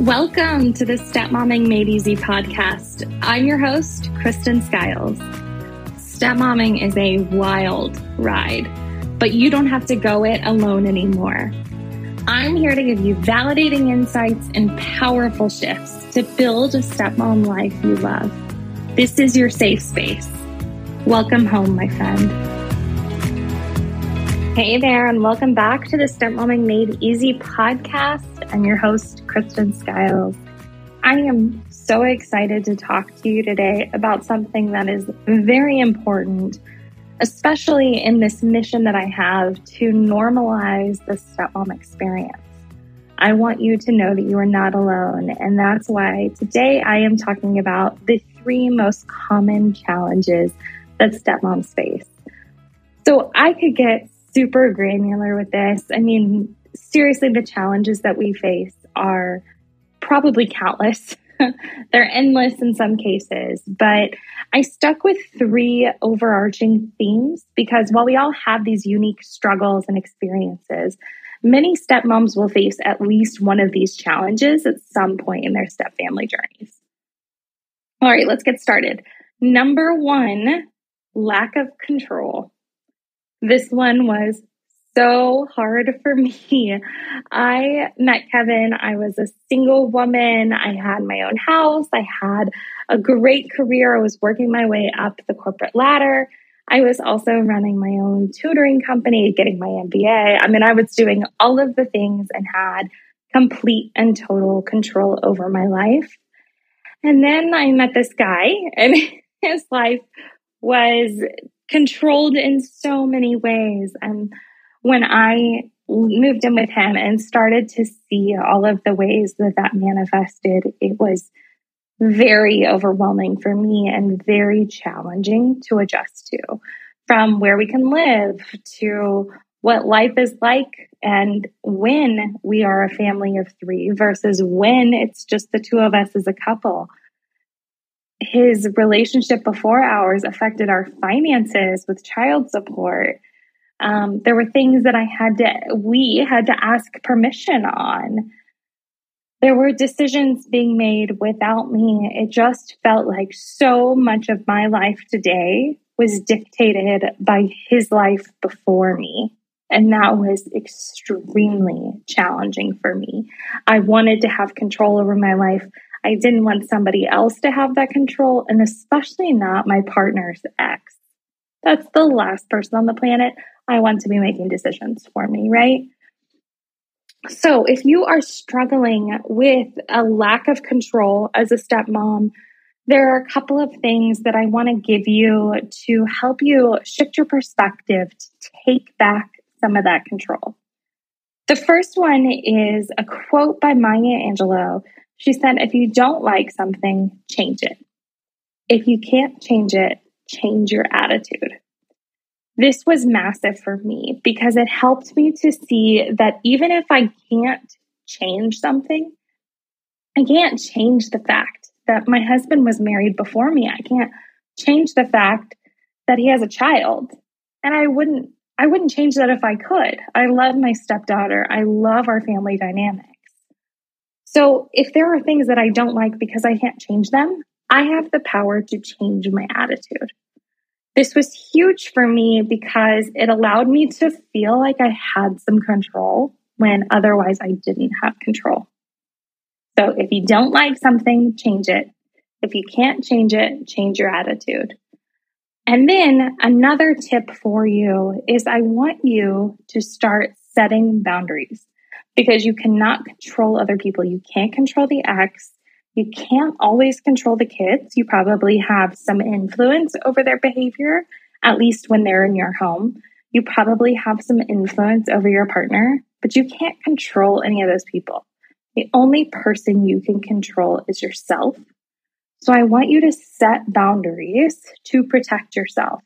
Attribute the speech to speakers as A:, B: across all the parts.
A: Welcome to the Stepmomming Made Easy podcast. I'm your host, Kristen Skiles. Stepmomming is a wild ride, but you don't have to go it alone anymore. I'm here to give you validating insights and powerful shifts to build a stepmom life you love. This is your safe space. Welcome home, my friend. Hey there, and welcome back to the Stepmomming Made Easy podcast. I'm your host, Kristen Skiles. I am so excited to talk to you today about something that is very important, especially in this mission that I have to normalize the stepmom experience. I want you to know that you are not alone. And that's why today I am talking about the three most common challenges that stepmoms face. So I could get super granular with this. I mean, seriously, the challenges that we face are probably countless. They're endless in some cases, but I stuck with three overarching themes because while we all have these unique struggles and experiences, many stepmoms will face at least one of these challenges at some point in their step family journeys. All right, let's get started. Number one, lack of control. This one was so hard for me. I met Kevin. I was a single woman. I had my own house. I had a great career. I was working my way up the corporate ladder. I was also running my own tutoring company, getting my MBA. I mean, I was doing all of the things and had complete and total control over my life. And then I met this guy, and his life was controlled in so many ways. And when I moved in with him and started to see all of the ways that that manifested, it was very overwhelming for me and very challenging to adjust to from where we can live to what life is like and when we are a family of three versus when it's just the two of us as a couple. His relationship before ours affected our finances with child support um, there were things that I had to, we had to ask permission on. There were decisions being made without me. It just felt like so much of my life today was dictated by his life before me. And that was extremely challenging for me. I wanted to have control over my life. I didn't want somebody else to have that control, and especially not my partner's ex. That's the last person on the planet I want to be making decisions for me, right? So, if you are struggling with a lack of control as a stepmom, there are a couple of things that I want to give you to help you shift your perspective to take back some of that control. The first one is a quote by Maya Angelou. She said, If you don't like something, change it. If you can't change it, change your attitude. This was massive for me because it helped me to see that even if I can't change something, I can't change the fact that my husband was married before me. I can't change the fact that he has a child. And I wouldn't I wouldn't change that if I could. I love my stepdaughter. I love our family dynamics. So if there are things that I don't like because I can't change them, I have the power to change my attitude. This was huge for me because it allowed me to feel like I had some control when otherwise I didn't have control. So if you don't like something, change it. If you can't change it, change your attitude. And then another tip for you is I want you to start setting boundaries because you cannot control other people. You can't control the ex. You can't always control the kids. You probably have some influence over their behavior, at least when they're in your home. You probably have some influence over your partner, but you can't control any of those people. The only person you can control is yourself. So I want you to set boundaries to protect yourself.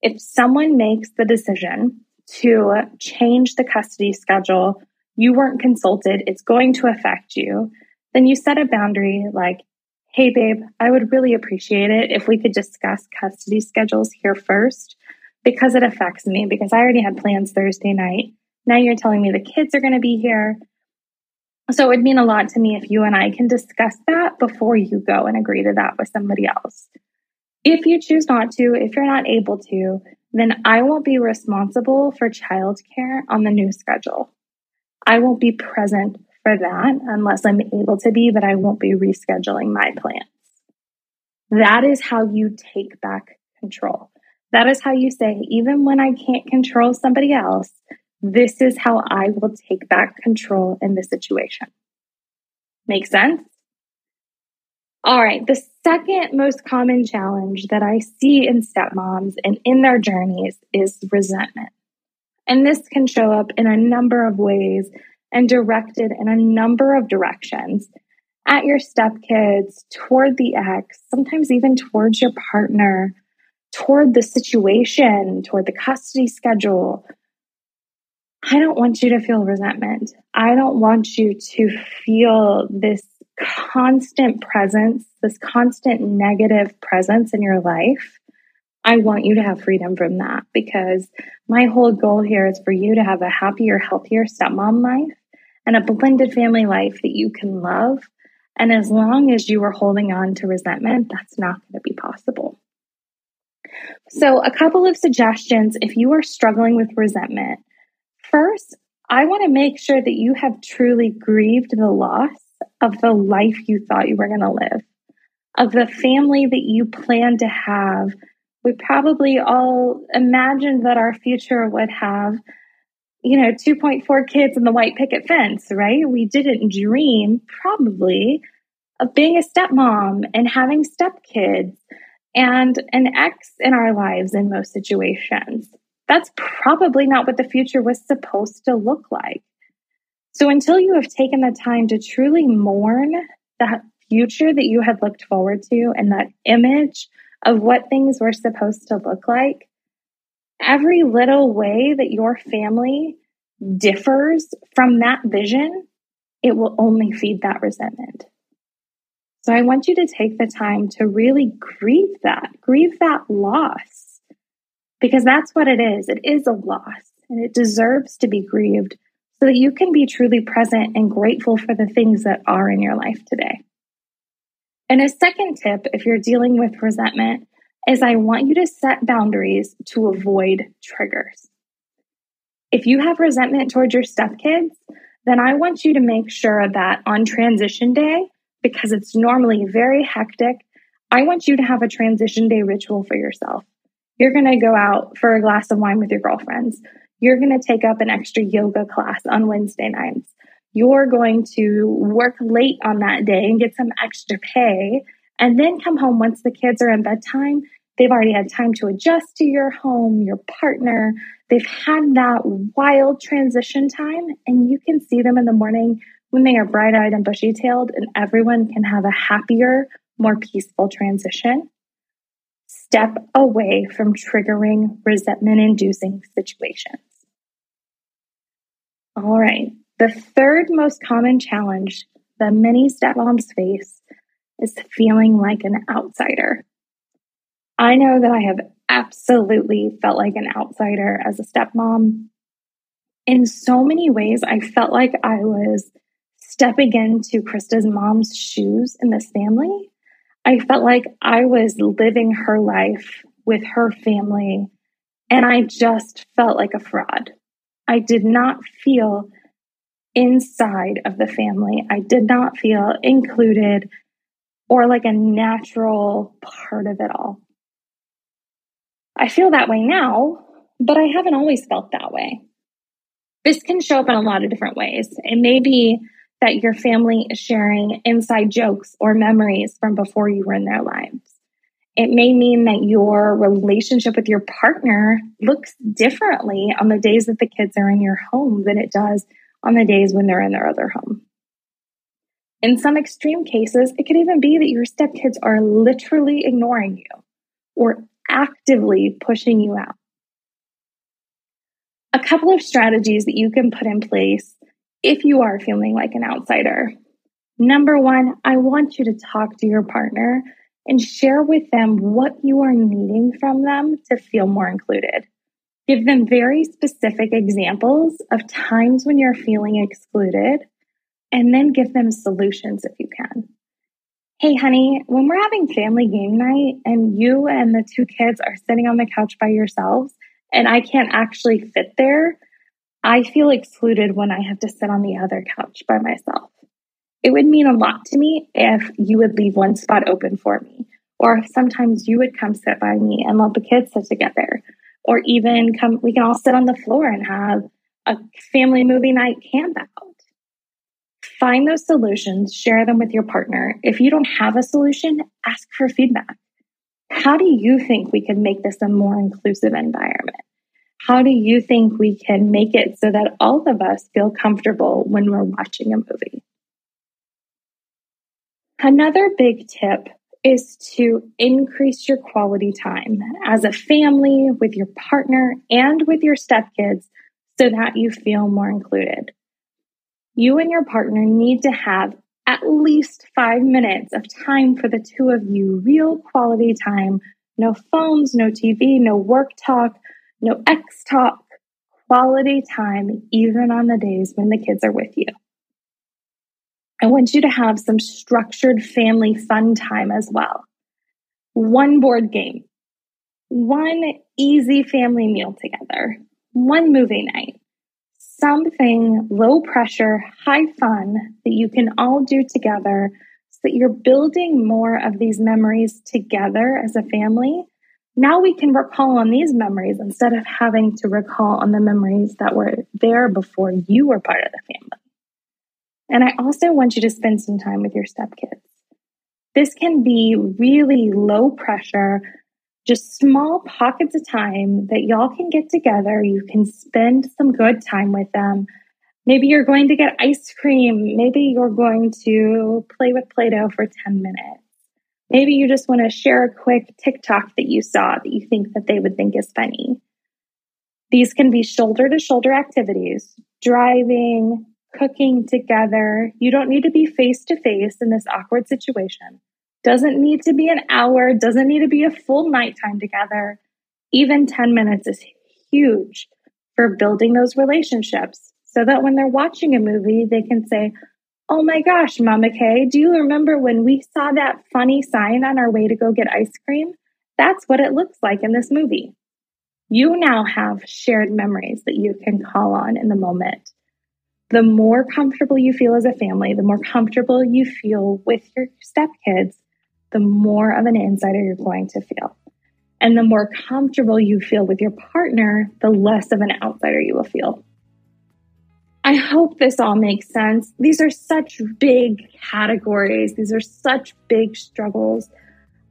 A: If someone makes the decision to change the custody schedule, you weren't consulted, it's going to affect you then you set a boundary like, hey, babe, I would really appreciate it if we could discuss custody schedules here first because it affects me, because I already had plans Thursday night. Now you're telling me the kids are going to be here. So it would mean a lot to me if you and I can discuss that before you go and agree to that with somebody else. If you choose not to, if you're not able to, then I won't be responsible for childcare on the new schedule. I won't be present for that unless I'm able to be, but I won't be rescheduling my plans. That is how you take back control. That is how you say, even when I can't control somebody else, this is how I will take back control in the situation. Make sense? All right. The second most common challenge that I see in stepmoms and in their journeys is resentment. And this can show up in a number of ways and directed in a number of directions at your stepkids, toward the ex, sometimes even towards your partner, toward the situation, toward the custody schedule. I don't want you to feel resentment. I don't want you to feel this constant presence, this constant negative presence in your life. I want you to have freedom from that because my whole goal here is for you to have a happier, healthier stepmom life and a blended family life that you can love. And as long as you are holding on to resentment, that's not going to be possible. So, a couple of suggestions if you are struggling with resentment. First, I want to make sure that you have truly grieved the loss of the life you thought you were going to live, of the family that you planned to have. We probably all imagined that our future would have, you know, 2.4 kids in the white picket fence, right? We didn't dream, probably, of being a stepmom and having stepkids and an ex in our lives in most situations. That's probably not what the future was supposed to look like. So until you have taken the time to truly mourn that future that you had looked forward to and that image of what things were supposed to look like, every little way that your family differs from that vision, it will only feed that resentment. So I want you to take the time to really grieve that, grieve that loss, because that's what it is. It is a loss and it deserves to be grieved so that you can be truly present and grateful for the things that are in your life today. And a second tip, if you're dealing with resentment, is I want you to set boundaries to avoid triggers. If you have resentment towards your stepkids, then I want you to make sure that on transition day, because it's normally very hectic, I want you to have a transition day ritual for yourself. You're going to go out for a glass of wine with your girlfriends. You're going to take up an extra yoga class on Wednesday nights. You're going to work late on that day and get some extra pay and then come home once the kids are in bedtime. They've already had time to adjust to your home, your partner. They've had that wild transition time, and you can see them in the morning when they are bright eyed and bushy tailed, and everyone can have a happier, more peaceful transition. Step away from triggering resentment inducing situations. All right. The third most common challenge that many stepmoms face is feeling like an outsider. I know that I have absolutely felt like an outsider as a stepmom. In so many ways, I felt like I was stepping into Krista's mom's shoes in this family. I felt like I was living her life with her family, and I just felt like a fraud. I did not feel inside of the family. I did not feel included or like a natural part of it all. I feel that way now, but I haven't always felt that way. This can show up in a lot of different ways. It may be that your family is sharing inside jokes or memories from before you were in their lives. It may mean that your relationship with your partner looks differently on the days that the kids are in your home than it does on the days when they're in their other home. In some extreme cases, it could even be that your stepkids are literally ignoring you or actively pushing you out. A couple of strategies that you can put in place if you are feeling like an outsider. Number one, I want you to talk to your partner and share with them what you are needing from them to feel more included. Give them very specific examples of times when you're feeling excluded and then give them solutions if you can. Hey, honey, when we're having family game night and you and the two kids are sitting on the couch by yourselves and I can't actually fit there, I feel excluded when I have to sit on the other couch by myself. It would mean a lot to me if you would leave one spot open for me, or if sometimes you would come sit by me and let the kids sit together, or even come, we can all sit on the floor and have a family movie night camp out. Find those solutions, share them with your partner. If you don't have a solution, ask for feedback. How do you think we can make this a more inclusive environment? How do you think we can make it so that all of us feel comfortable when we're watching a movie? Another big tip is to increase your quality time as a family, with your partner, and with your stepkids so that you feel more included you and your partner need to have at least five minutes of time for the two of you, real quality time. No phones, no TV, no work talk, no X talk, quality time, even on the days when the kids are with you. I want you to have some structured family fun time as well. One board game, one easy family meal together, one movie night, something low pressure, high fun that you can all do together so that you're building more of these memories together as a family. Now we can recall on these memories instead of having to recall on the memories that were there before you were part of the family. And I also want you to spend some time with your stepkids. This can be really low pressure, just small pockets of time that y'all can get together. You can spend some good time with them. Maybe you're going to get ice cream. Maybe you're going to play with Play Doh for 10 minutes. Maybe you just want to share a quick TikTok that you saw that you think that they would think is funny. These can be shoulder to shoulder activities, driving, cooking together. You don't need to be face to face in this awkward situation. Doesn't need to be an hour, doesn't need to be a full nighttime together. Even 10 minutes is huge for building those relationships so that when they're watching a movie, they can say, Oh my gosh, Mama Kay, do you remember when we saw that funny sign on our way to go get ice cream? That's what it looks like in this movie. You now have shared memories that you can call on in the moment. The more comfortable you feel as a family, the more comfortable you feel with your stepkids, the more of an insider you're going to feel. And the more comfortable you feel with your partner, the less of an outsider you will feel. I hope this all makes sense. These are such big categories, these are such big struggles.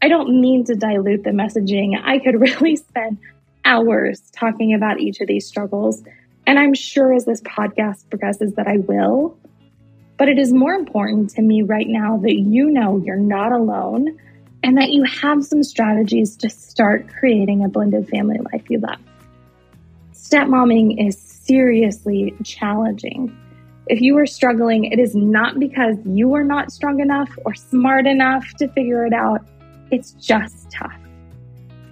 A: I don't mean to dilute the messaging. I could really spend hours talking about each of these struggles. And I'm sure as this podcast progresses that I will. But it is more important to me right now that you know you're not alone and that you have some strategies to start creating a blended family life you love. Stepmomming is seriously challenging. If you are struggling, it is not because you are not strong enough or smart enough to figure it out. It's just tough.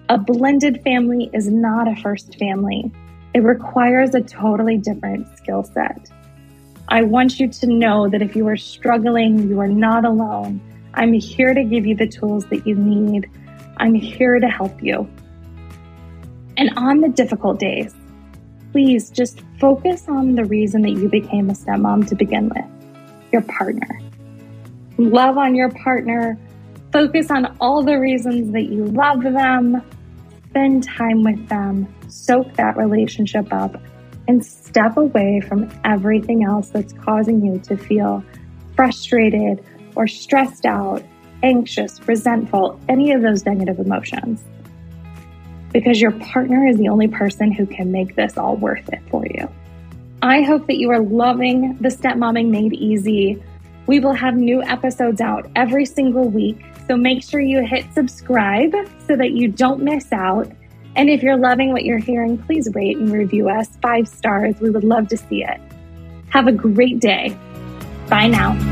A: A blended family is not a first family. It requires a totally different skill set. I want you to know that if you are struggling, you are not alone. I'm here to give you the tools that you need. I'm here to help you. And on the difficult days, please just focus on the reason that you became a stepmom to begin with your partner. Love on your partner. Focus on all the reasons that you love them. Spend time with them. Soak that relationship up and step away from everything else that's causing you to feel frustrated or stressed out, anxious, resentful, any of those negative emotions. Because your partner is the only person who can make this all worth it for you. I hope that you are loving the Stepmomming Made Easy. We will have new episodes out every single week. So make sure you hit subscribe so that you don't miss out. And if you're loving what you're hearing, please rate and review us five stars. We would love to see it. Have a great day. Bye now.